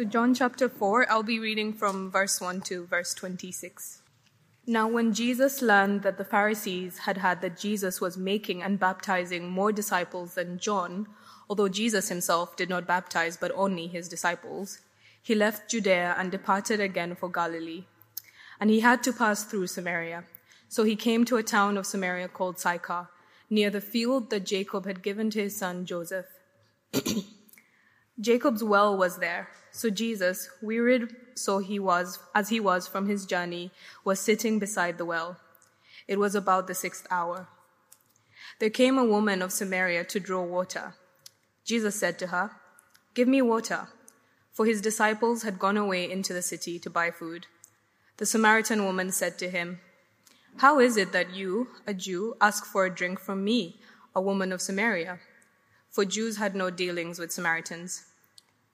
So, John chapter 4, I'll be reading from verse 1 to verse 26. Now, when Jesus learned that the Pharisees had heard that Jesus was making and baptizing more disciples than John, although Jesus himself did not baptize but only his disciples, he left Judea and departed again for Galilee. And he had to pass through Samaria. So he came to a town of Samaria called Sychar, near the field that Jacob had given to his son Joseph. Jacob's well was there. So Jesus, wearied so he was as he was from his journey, was sitting beside the well. It was about the sixth hour. There came a woman of Samaria to draw water. Jesus said to her, Give me water, for his disciples had gone away into the city to buy food. The Samaritan woman said to him, How is it that you, a Jew, ask for a drink from me, a woman of Samaria? For Jews had no dealings with Samaritans.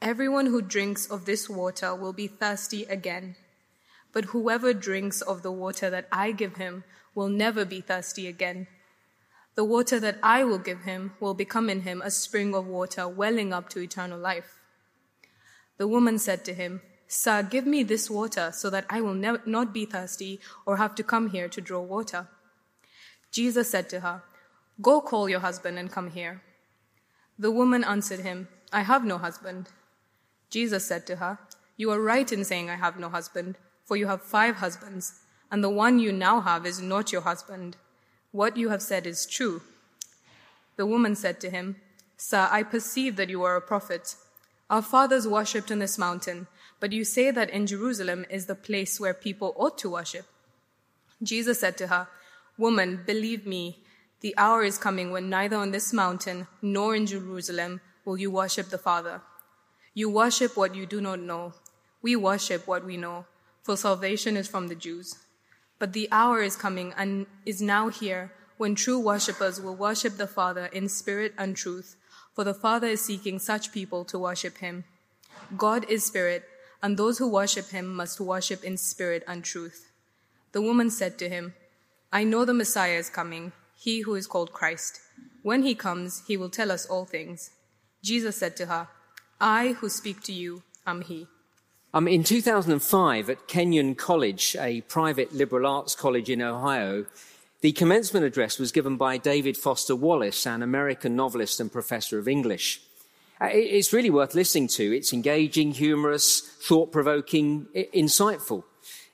Everyone who drinks of this water will be thirsty again. But whoever drinks of the water that I give him will never be thirsty again. The water that I will give him will become in him a spring of water welling up to eternal life. The woman said to him, Sir, give me this water so that I will ne- not be thirsty or have to come here to draw water. Jesus said to her, Go call your husband and come here. The woman answered him, I have no husband. Jesus said to her, You are right in saying, I have no husband, for you have five husbands, and the one you now have is not your husband. What you have said is true. The woman said to him, Sir, I perceive that you are a prophet. Our fathers worshipped on this mountain, but you say that in Jerusalem is the place where people ought to worship. Jesus said to her, Woman, believe me, the hour is coming when neither on this mountain nor in Jerusalem will you worship the Father. You worship what you do not know. We worship what we know, for salvation is from the Jews. But the hour is coming and is now here when true worshippers will worship the Father in spirit and truth, for the Father is seeking such people to worship him. God is spirit, and those who worship him must worship in spirit and truth. The woman said to him, I know the Messiah is coming, he who is called Christ. When he comes, he will tell us all things. Jesus said to her, I who speak to you am he. Um, in 2005, at Kenyon College, a private liberal arts college in Ohio, the commencement address was given by David Foster Wallace, an American novelist and professor of English. Uh, it's really worth listening to. It's engaging, humorous, thought provoking, insightful.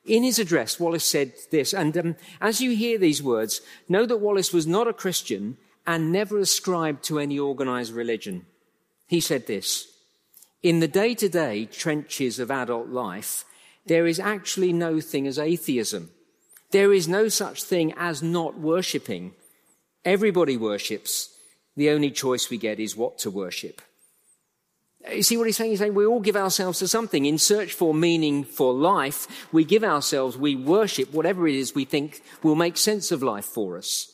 In his address, Wallace said this, and um, as you hear these words, know that Wallace was not a Christian and never ascribed to any organized religion. He said this in the day to day trenches of adult life, there is actually no thing as atheism. There is no such thing as not worshipping. Everybody worships. The only choice we get is what to worship. You see what he's saying? He's saying we all give ourselves to something. In search for meaning for life, we give ourselves, we worship whatever it is we think will make sense of life for us.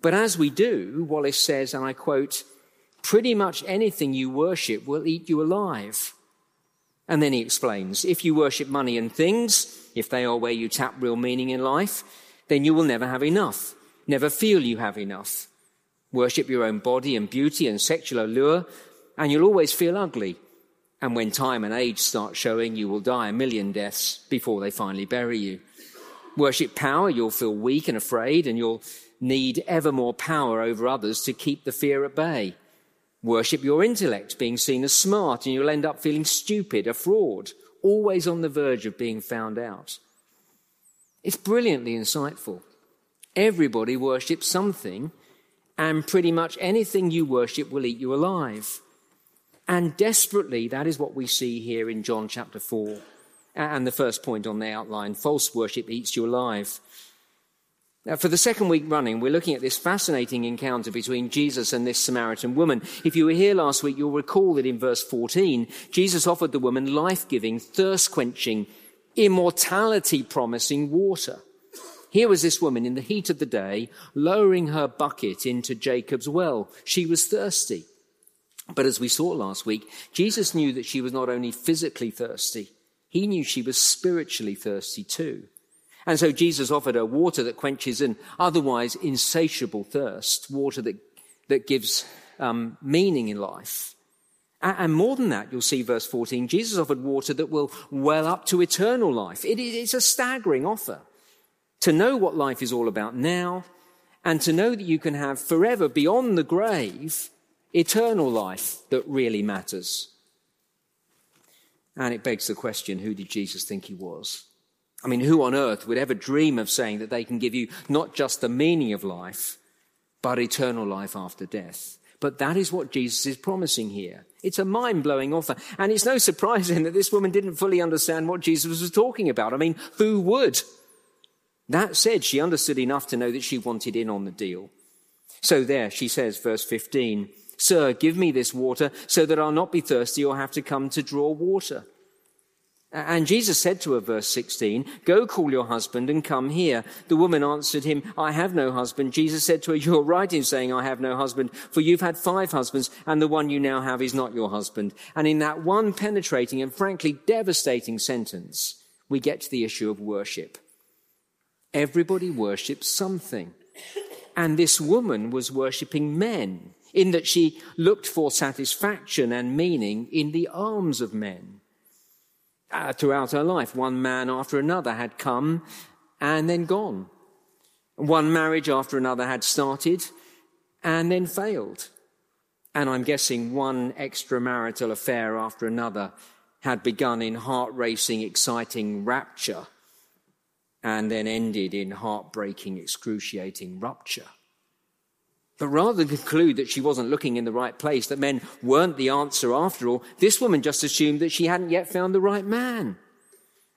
But as we do, Wallace says, and I quote, Pretty much anything you worship will eat you alive. And then he explains, if you worship money and things, if they are where you tap real meaning in life, then you will never have enough, never feel you have enough. Worship your own body and beauty and sexual allure, and you'll always feel ugly. And when time and age start showing, you will die a million deaths before they finally bury you. Worship power, you'll feel weak and afraid, and you'll need ever more power over others to keep the fear at bay. Worship your intellect, being seen as smart, and you'll end up feeling stupid, a fraud, always on the verge of being found out. It's brilliantly insightful. Everybody worships something, and pretty much anything you worship will eat you alive. And desperately, that is what we see here in John chapter 4. And the first point on the outline false worship eats you alive. Now, for the second week running, we're looking at this fascinating encounter between Jesus and this Samaritan woman. If you were here last week, you'll recall that in verse 14, Jesus offered the woman life-giving, thirst-quenching, immortality-promising water. Here was this woman in the heat of the day, lowering her bucket into Jacob's well. She was thirsty. But as we saw last week, Jesus knew that she was not only physically thirsty, he knew she was spiritually thirsty too. And so Jesus offered her water that quenches an otherwise insatiable thirst, water that, that gives um, meaning in life. And, and more than that, you'll see verse 14, Jesus offered water that will well up to eternal life. It, it's a staggering offer. To know what life is all about now, and to know that you can have forever beyond the grave, eternal life that really matters. And it begs the question, who did Jesus think he was? I mean, who on earth would ever dream of saying that they can give you not just the meaning of life, but eternal life after death? But that is what Jesus is promising here. It's a mind blowing offer. And it's no surprise then that this woman didn't fully understand what Jesus was talking about. I mean, who would? That said, she understood enough to know that she wanted in on the deal. So there, she says, verse 15, Sir, give me this water so that I'll not be thirsty or have to come to draw water. And Jesus said to her, verse 16, Go call your husband and come here. The woman answered him, I have no husband. Jesus said to her, You're right in saying, I have no husband, for you've had five husbands, and the one you now have is not your husband. And in that one penetrating and frankly devastating sentence, we get to the issue of worship. Everybody worships something. And this woman was worshipping men, in that she looked for satisfaction and meaning in the arms of men uh, throughout her life. One man after another had come and then gone. One marriage after another had started and then failed. And I'm guessing one extramarital affair after another had begun in heart racing, exciting rapture and then ended in heartbreaking, excruciating rupture. But rather than conclude that she wasn't looking in the right place, that men weren't the answer after all, this woman just assumed that she hadn't yet found the right man.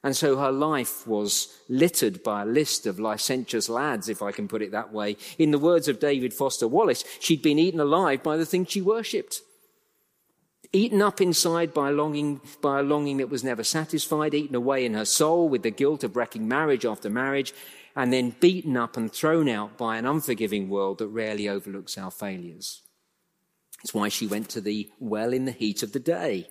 And so her life was littered by a list of licentious lads, if I can put it that way. In the words of David Foster Wallace, she'd been eaten alive by the thing she worshipped. Eaten up inside by a longing, by a longing that was never satisfied, eaten away in her soul with the guilt of wrecking marriage after marriage, and then beaten up and thrown out by an unforgiving world that rarely overlooks our failures. It's why she went to the well in the heat of the day.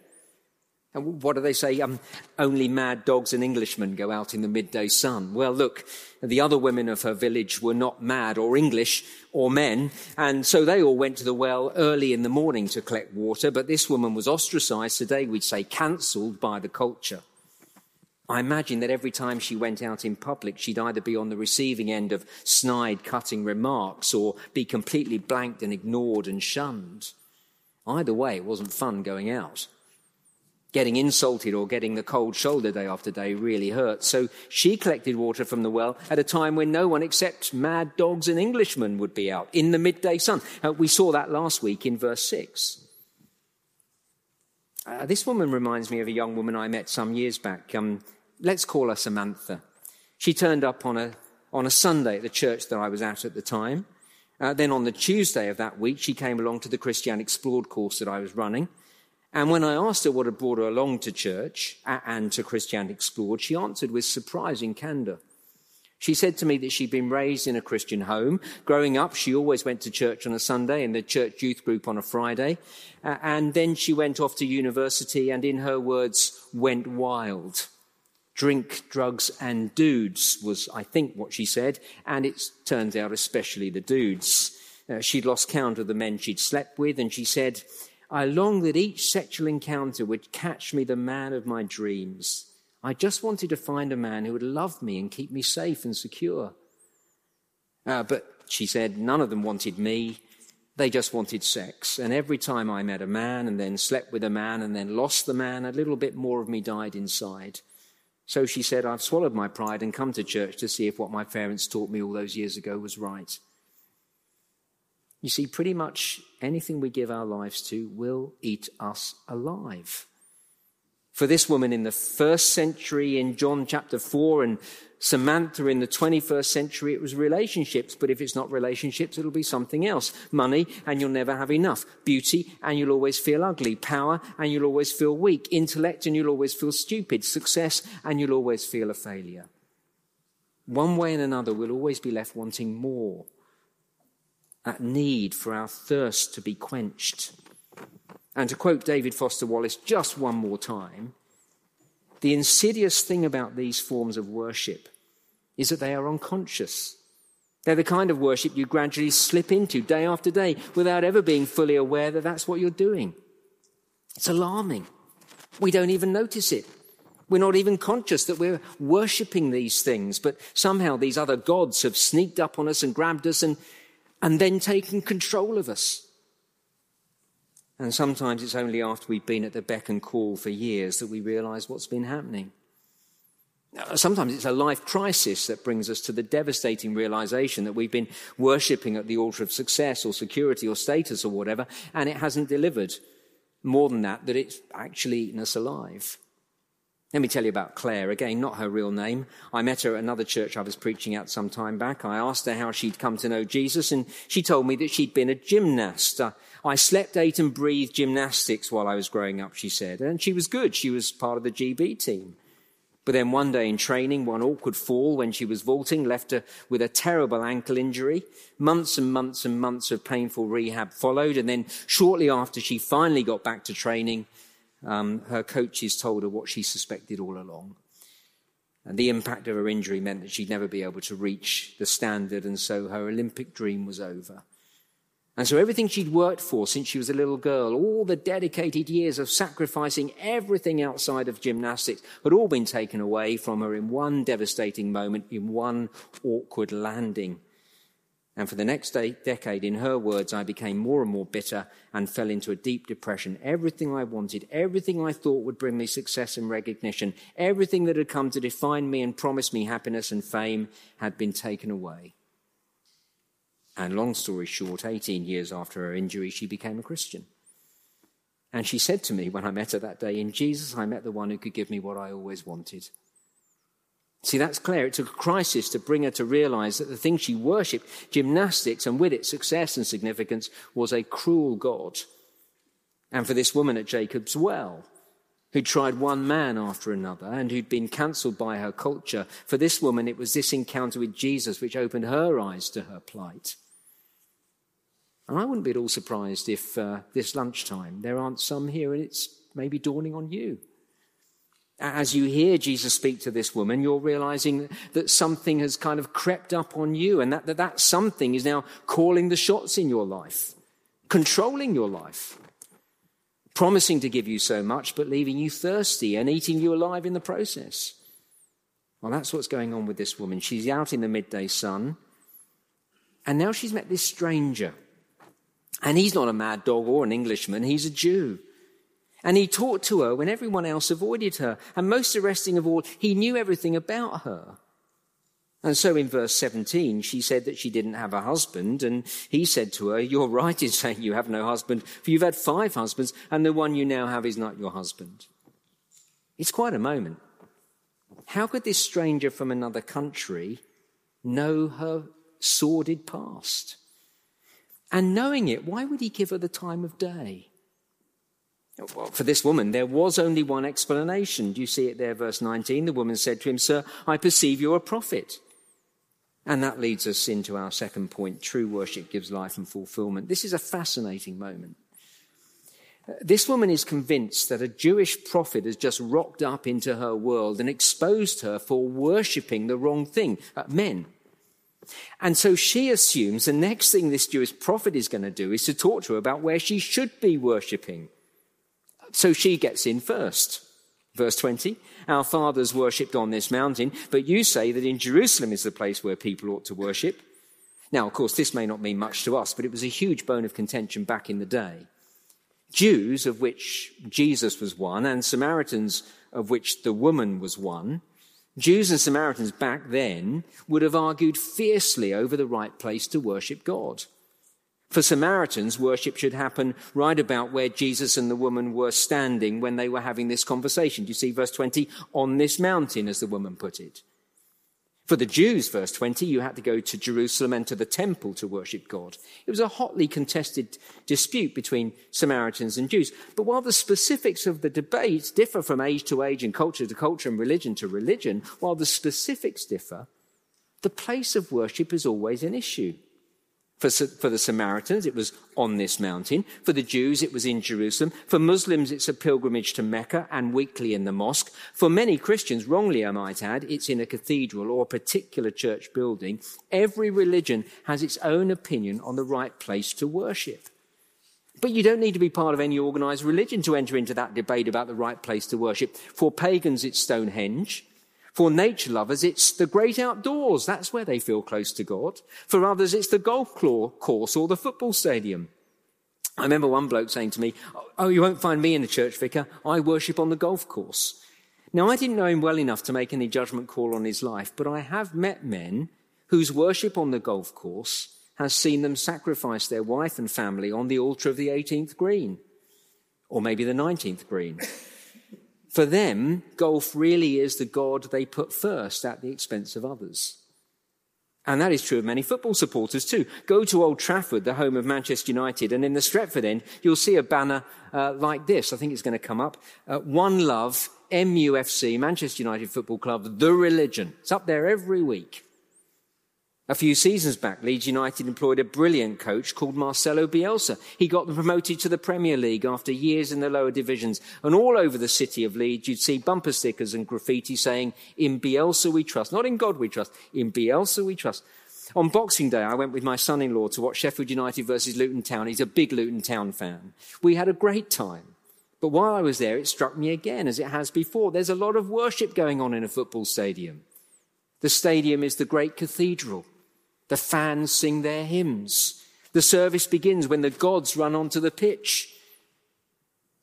And what do they say? Um, only mad dogs and Englishmen go out in the midday sun. Well, look, the other women of her village were not mad or English or men, and so they all went to the well early in the morning to collect water, but this woman was ostracized, today we'd say cancelled by the culture. I imagine that every time she went out in public, she'd either be on the receiving end of snide, cutting remarks or be completely blanked and ignored and shunned. Either way, it wasn't fun going out. Getting insulted or getting the cold shoulder day after day really hurt. So she collected water from the well at a time when no one except mad dogs and Englishmen would be out in the midday sun. Uh, we saw that last week in verse 6. Uh, this woman reminds me of a young woman I met some years back. Um, let's call her Samantha. She turned up on a, on a Sunday at the church that I was at at the time. Uh, then on the Tuesday of that week, she came along to the Christianity Explored course that I was running. And when I asked her what had brought her along to church and to Christianity Explored, she answered with surprising candor. She said to me that she'd been raised in a Christian home. Growing up, she always went to church on a Sunday and the church youth group on a Friday. Uh, and then she went off to university and, in her words, went wild drink, drugs, and dudes was, I think, what she said. And it turns out, especially the dudes. Uh, she'd lost count of the men she'd slept with, and she said, I long that each sexual encounter would catch me the man of my dreams. I just wanted to find a man who would love me and keep me safe and secure. Uh, but she said, none of them wanted me. They just wanted sex. And every time I met a man and then slept with a man and then lost the man, a little bit more of me died inside. So she said, I've swallowed my pride and come to church to see if what my parents taught me all those years ago was right. You see, pretty much anything we give our lives to will eat us alive. For this woman in the first century, in John chapter 4, and Samantha in the 21st century, it was relationships. But if it's not relationships, it'll be something else. Money, and you'll never have enough. Beauty, and you'll always feel ugly. Power, and you'll always feel weak. Intellect, and you'll always feel stupid. Success, and you'll always feel a failure. One way and another, we'll always be left wanting more. That need for our thirst to be quenched. And to quote David Foster Wallace just one more time, the insidious thing about these forms of worship is that they are unconscious. They're the kind of worship you gradually slip into day after day without ever being fully aware that that's what you're doing. It's alarming. We don't even notice it. We're not even conscious that we're worshipping these things, but somehow these other gods have sneaked up on us and grabbed us and, and then taken control of us. And sometimes it's only after we've been at the beck and call for years that we realize what's been happening. Sometimes it's a life crisis that brings us to the devastating realization that we've been worshipping at the altar of success or security or status or whatever, and it hasn't delivered. More than that, that it's actually eaten us alive. Let me tell you about Claire. Again, not her real name. I met her at another church I was preaching at some time back. I asked her how she'd come to know Jesus, and she told me that she'd been a gymnast. Uh, I slept, ate, and breathed gymnastics while I was growing up, she said. And she was good. She was part of the GB team. But then one day in training, one awkward fall when she was vaulting left her with a terrible ankle injury. Months and months and months of painful rehab followed. And then shortly after she finally got back to training, um, her coaches told her what she suspected all along. And the impact of her injury meant that she'd never be able to reach the standard, and so her Olympic dream was over. And so everything she'd worked for since she was a little girl, all the dedicated years of sacrificing everything outside of gymnastics had all been taken away from her in one devastating moment, in one awkward landing. And for the next decade, in her words, I became more and more bitter and fell into a deep depression. Everything I wanted, everything I thought would bring me success and recognition, everything that had come to define me and promise me happiness and fame had been taken away. And long story short, 18 years after her injury, she became a Christian. And she said to me when I met her that day, In Jesus, I met the one who could give me what I always wanted. See, that's Claire. It took a crisis to bring her to realize that the thing she worshipped, gymnastics, and with it success and significance, was a cruel God. And for this woman at Jacob's Well, who'd tried one man after another and who'd been cancelled by her culture, for this woman, it was this encounter with Jesus which opened her eyes to her plight. And I wouldn't be at all surprised if uh, this lunchtime there aren't some here and it's maybe dawning on you. As you hear Jesus speak to this woman, you're realizing that something has kind of crept up on you and that, that that something is now calling the shots in your life, controlling your life, promising to give you so much, but leaving you thirsty and eating you alive in the process. Well, that's what's going on with this woman. She's out in the midday sun, and now she's met this stranger and he's not a mad dog or an Englishman, he's a Jew. And he talked to her when everyone else avoided her. And most arresting of all, he knew everything about her. And so in verse 17, she said that she didn't have a husband. And he said to her, You're right in saying you have no husband, for you've had five husbands, and the one you now have is not your husband. It's quite a moment. How could this stranger from another country know her sordid past? And knowing it, why would he give her the time of day? Well, for this woman, there was only one explanation. Do you see it there, verse 19? The woman said to him, Sir, I perceive you're a prophet. And that leads us into our second point true worship gives life and fulfillment. This is a fascinating moment. This woman is convinced that a Jewish prophet has just rocked up into her world and exposed her for worshipping the wrong thing, uh, men. And so she assumes the next thing this Jewish prophet is going to do is to talk to her about where she should be worshipping. So she gets in first. Verse 20, our fathers worshipped on this mountain, but you say that in Jerusalem is the place where people ought to worship. Now, of course, this may not mean much to us, but it was a huge bone of contention back in the day. Jews, of which Jesus was one, and Samaritans, of which the woman was one, Jews and Samaritans back then would have argued fiercely over the right place to worship God. For Samaritans, worship should happen right about where Jesus and the woman were standing when they were having this conversation. Do you see verse 20? On this mountain, as the woman put it. For the Jews, verse 20, you had to go to Jerusalem and to the temple to worship God. It was a hotly contested dispute between Samaritans and Jews. But while the specifics of the debates differ from age to age and culture to culture and religion to religion, while the specifics differ, the place of worship is always an issue. For, for, the Samaritans, it was on this mountain. For the Jews, it was in Jerusalem. For Muslims, it's a pilgrimage to Mecca and weekly in the mosque. For many Christians, wrongly I might add, it's in a cathedral or a particular church building. Every religion has its own opinion on the right place to worship. But you don't need to be part of any organized religion to enter into that debate about the right place to worship. For pagans, it's Stonehenge. For nature lovers, it's the great outdoors. That's where they feel close to God. For others, it's the golf course or the football stadium. I remember one bloke saying to me, Oh, you won't find me in the church, vicar. I worship on the golf course. Now, I didn't know him well enough to make any judgment call on his life, but I have met men whose worship on the golf course has seen them sacrifice their wife and family on the altar of the 18th green, or maybe the 19th green. For them, golf really is the God they put first at the expense of others. And that is true of many football supporters too. Go to Old Trafford, the home of Manchester United, and in the Stretford end, you'll see a banner uh, like this. I think it's going to come up. Uh, One Love, MUFC, Manchester United Football Club, the religion. It's up there every week. A few seasons back, Leeds United employed a brilliant coach called Marcelo Bielsa. He got them promoted to the Premier League after years in the lower divisions. And all over the city of Leeds, you'd see bumper stickers and graffiti saying, in Bielsa we trust. Not in God we trust, in Bielsa we trust. On Boxing Day, I went with my son-in-law to watch Sheffield United versus Luton Town. He's a big Luton Town fan. We had a great time. But while I was there, it struck me again, as it has before. There's a lot of worship going on in a football stadium. The stadium is the great cathedral. The fans sing their hymns. The service begins when the gods run onto the pitch.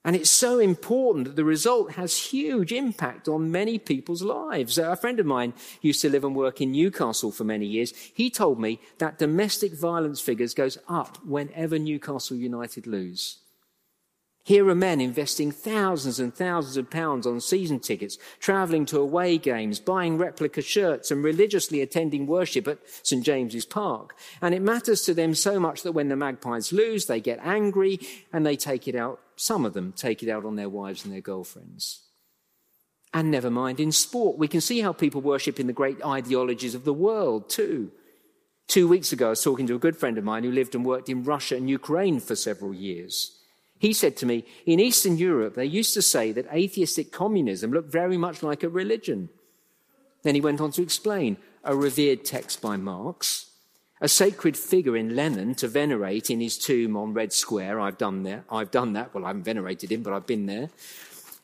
And it's so important that the result has huge impact on many people's lives. A friend of mine used to live and work in Newcastle for many years. He told me that domestic violence figures goes up whenever Newcastle United lose. Here are men investing thousands and thousands of pounds on season tickets, travelling to away games, buying replica shirts, and religiously attending worship at St James's Park. And it matters to them so much that when the Magpies lose, they get angry and they take it out, some of them take it out on their wives and their girlfriends. And never mind in sport, we can see how people worship in the great ideologies of the world too. Two weeks ago, I was talking to a good friend of mine who lived and worked in Russia and Ukraine for several years. He said to me, in Eastern Europe, they used to say that atheistic communism looked very much like a religion. Then he went on to explain a revered text by Marx, a sacred figure in Lenin to venerate in his tomb on Red Square. I've done that. I've done that. Well, I haven't venerated him, but I've been there.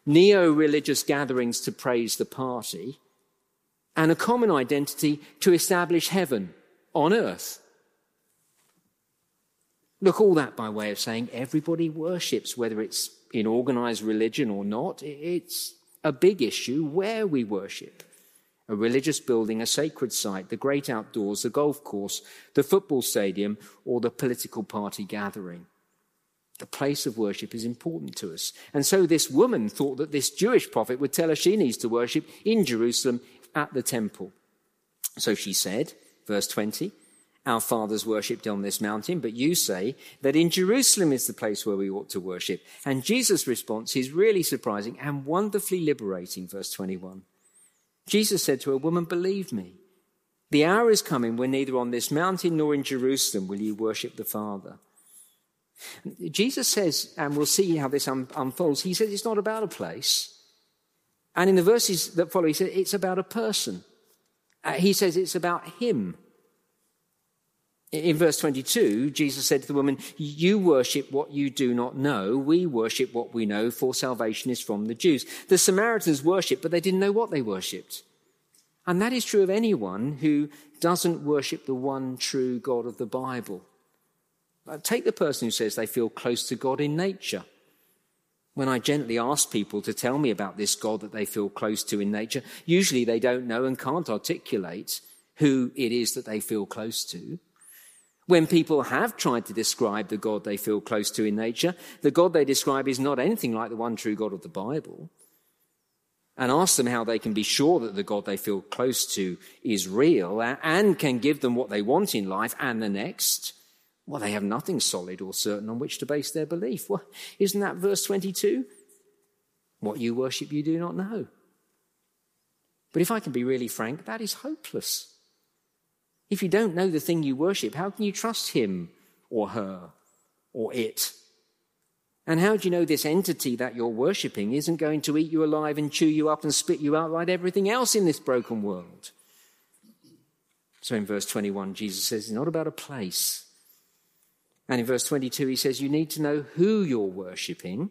Neo religious gatherings to praise the party, and a common identity to establish heaven on earth. Look, all that by way of saying everybody worships, whether it's in organized religion or not. It's a big issue where we worship. A religious building, a sacred site, the great outdoors, the golf course, the football stadium, or the political party gathering. The place of worship is important to us. And so this woman thought that this Jewish prophet would tell her she needs to worship in Jerusalem at the temple. So she said, verse 20, our fathers worshipped on this mountain, but you say that in Jerusalem is the place where we ought to worship. And Jesus' response is really surprising and wonderfully liberating, verse 21. Jesus said to a woman, Believe me, the hour is coming when neither on this mountain nor in Jerusalem will you worship the Father. Jesus says, and we'll see how this unfolds, he says it's not about a place. And in the verses that follow, he says it's about a person. Uh, he says it's about him. In verse 22, Jesus said to the woman, You worship what you do not know. We worship what we know, for salvation is from the Jews. The Samaritans worshiped, but they didn't know what they worshipped. And that is true of anyone who doesn't worship the one true God of the Bible. Uh, take the person who says they feel close to God in nature. When I gently ask people to tell me about this God that they feel close to in nature, usually they don't know and can't articulate who it is that they feel close to. When people have tried to describe the God they feel close to in nature, the God they describe is not anything like the one true God of the Bible. And ask them how they can be sure that the God they feel close to is real and can give them what they want in life and the next. Well, they have nothing solid or certain on which to base their belief. Well, isn't that verse 22? What you worship, you do not know. But if I can be really frank, that is hopeless. If you don't know the thing you worship, how can you trust him or her or it? And how do you know this entity that you're worshipping isn't going to eat you alive and chew you up and spit you out like everything else in this broken world? So in verse 21, Jesus says it's not about a place. And in verse 22, he says you need to know who you're worshipping.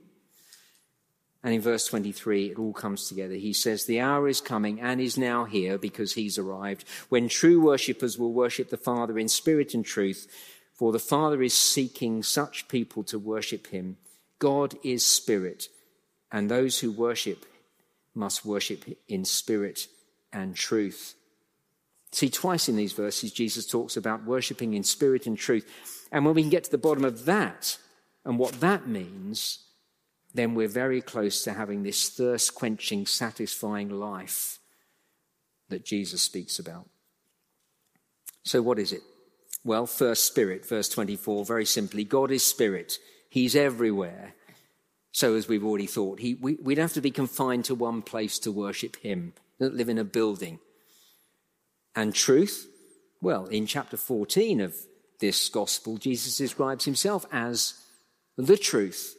And in verse 23, it all comes together. He says, The hour is coming and is now here because he's arrived, when true worshippers will worship the Father in spirit and truth, for the Father is seeking such people to worship him. God is spirit, and those who worship must worship in spirit and truth. See, twice in these verses, Jesus talks about worshipping in spirit and truth. And when we can get to the bottom of that and what that means, then we're very close to having this thirst quenching, satisfying life that Jesus speaks about. So, what is it? Well, first, spirit, verse 24, very simply God is spirit, He's everywhere. So, as we've already thought, he, we, we don't have to be confined to one place to worship Him, don't live in a building. And truth? Well, in chapter 14 of this gospel, Jesus describes Himself as the truth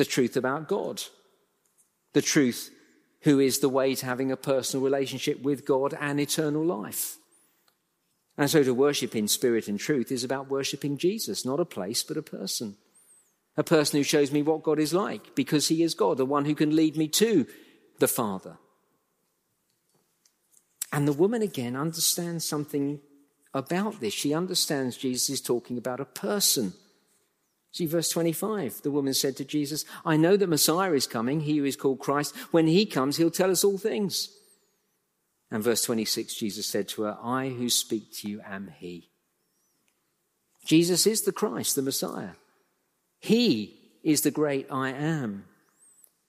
the truth about God, the truth who is the way to having a personal relationship with God and eternal life. And so to worship in spirit and truth is about worshiping Jesus, not a place, but a person. A person who shows me what God is like because he is God, the one who can lead me to the Father. And the woman again understands something about this. She understands Jesus is talking about a person See verse 25. The woman said to Jesus, I know that Messiah is coming, he who is called Christ. When he comes, he'll tell us all things. And verse 26, Jesus said to her, I who speak to you am he. Jesus is the Christ, the Messiah. He is the great I am.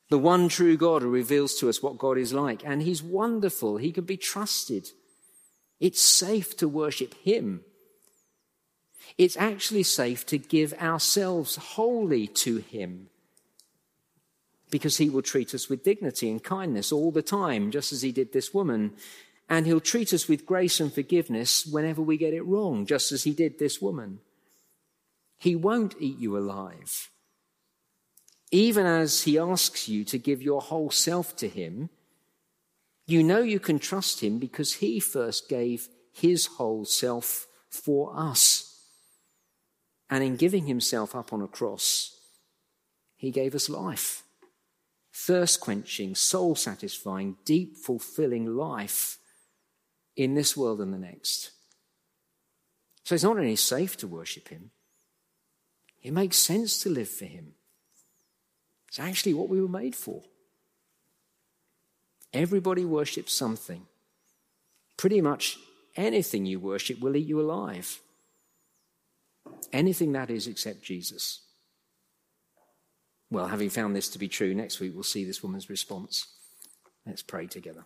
The one true God who reveals to us what God is like. And he's wonderful. He can be trusted. It's safe to worship him it's actually safe to give ourselves wholly to Him because He will treat us with dignity and kindness all the time, just as He did this woman. And He'll treat us with grace and forgiveness whenever we get it wrong, just as He did this woman. He won't eat you alive. Even as He asks you to give your whole self to Him, you know you can trust Him because He first gave His whole self for us. And in giving himself up on a cross, he gave us life. Thirst quenching, soul satisfying, deep fulfilling life in this world and the next. So it's not only safe to worship him, it makes sense to live for him. It's actually what we were made for. Everybody worships something. Pretty much anything you worship will eat you alive anything that is except Jesus. Well, having found this to be true, next week we'll see this woman's response. Let's pray together.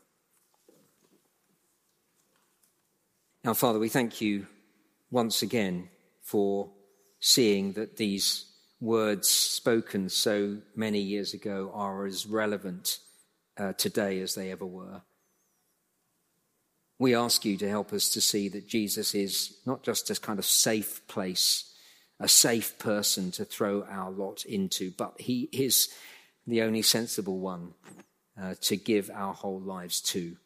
Now, Father, we thank you once again for seeing that these words spoken so many years ago are as relevant uh, today as they ever were. We ask you to help us to see that Jesus is not just a kind of safe place a safe person to throw our lot into, but he is the only sensible one uh, to give our whole lives to.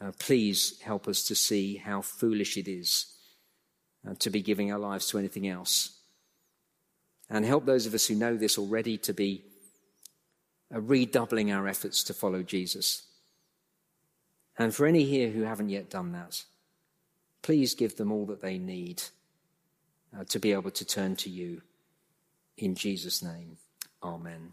Uh, please help us to see how foolish it is uh, to be giving our lives to anything else. And help those of us who know this already to be uh, redoubling our efforts to follow Jesus. And for any here who haven't yet done that, please give them all that they need uh, to be able to turn to you. In Jesus' name, amen.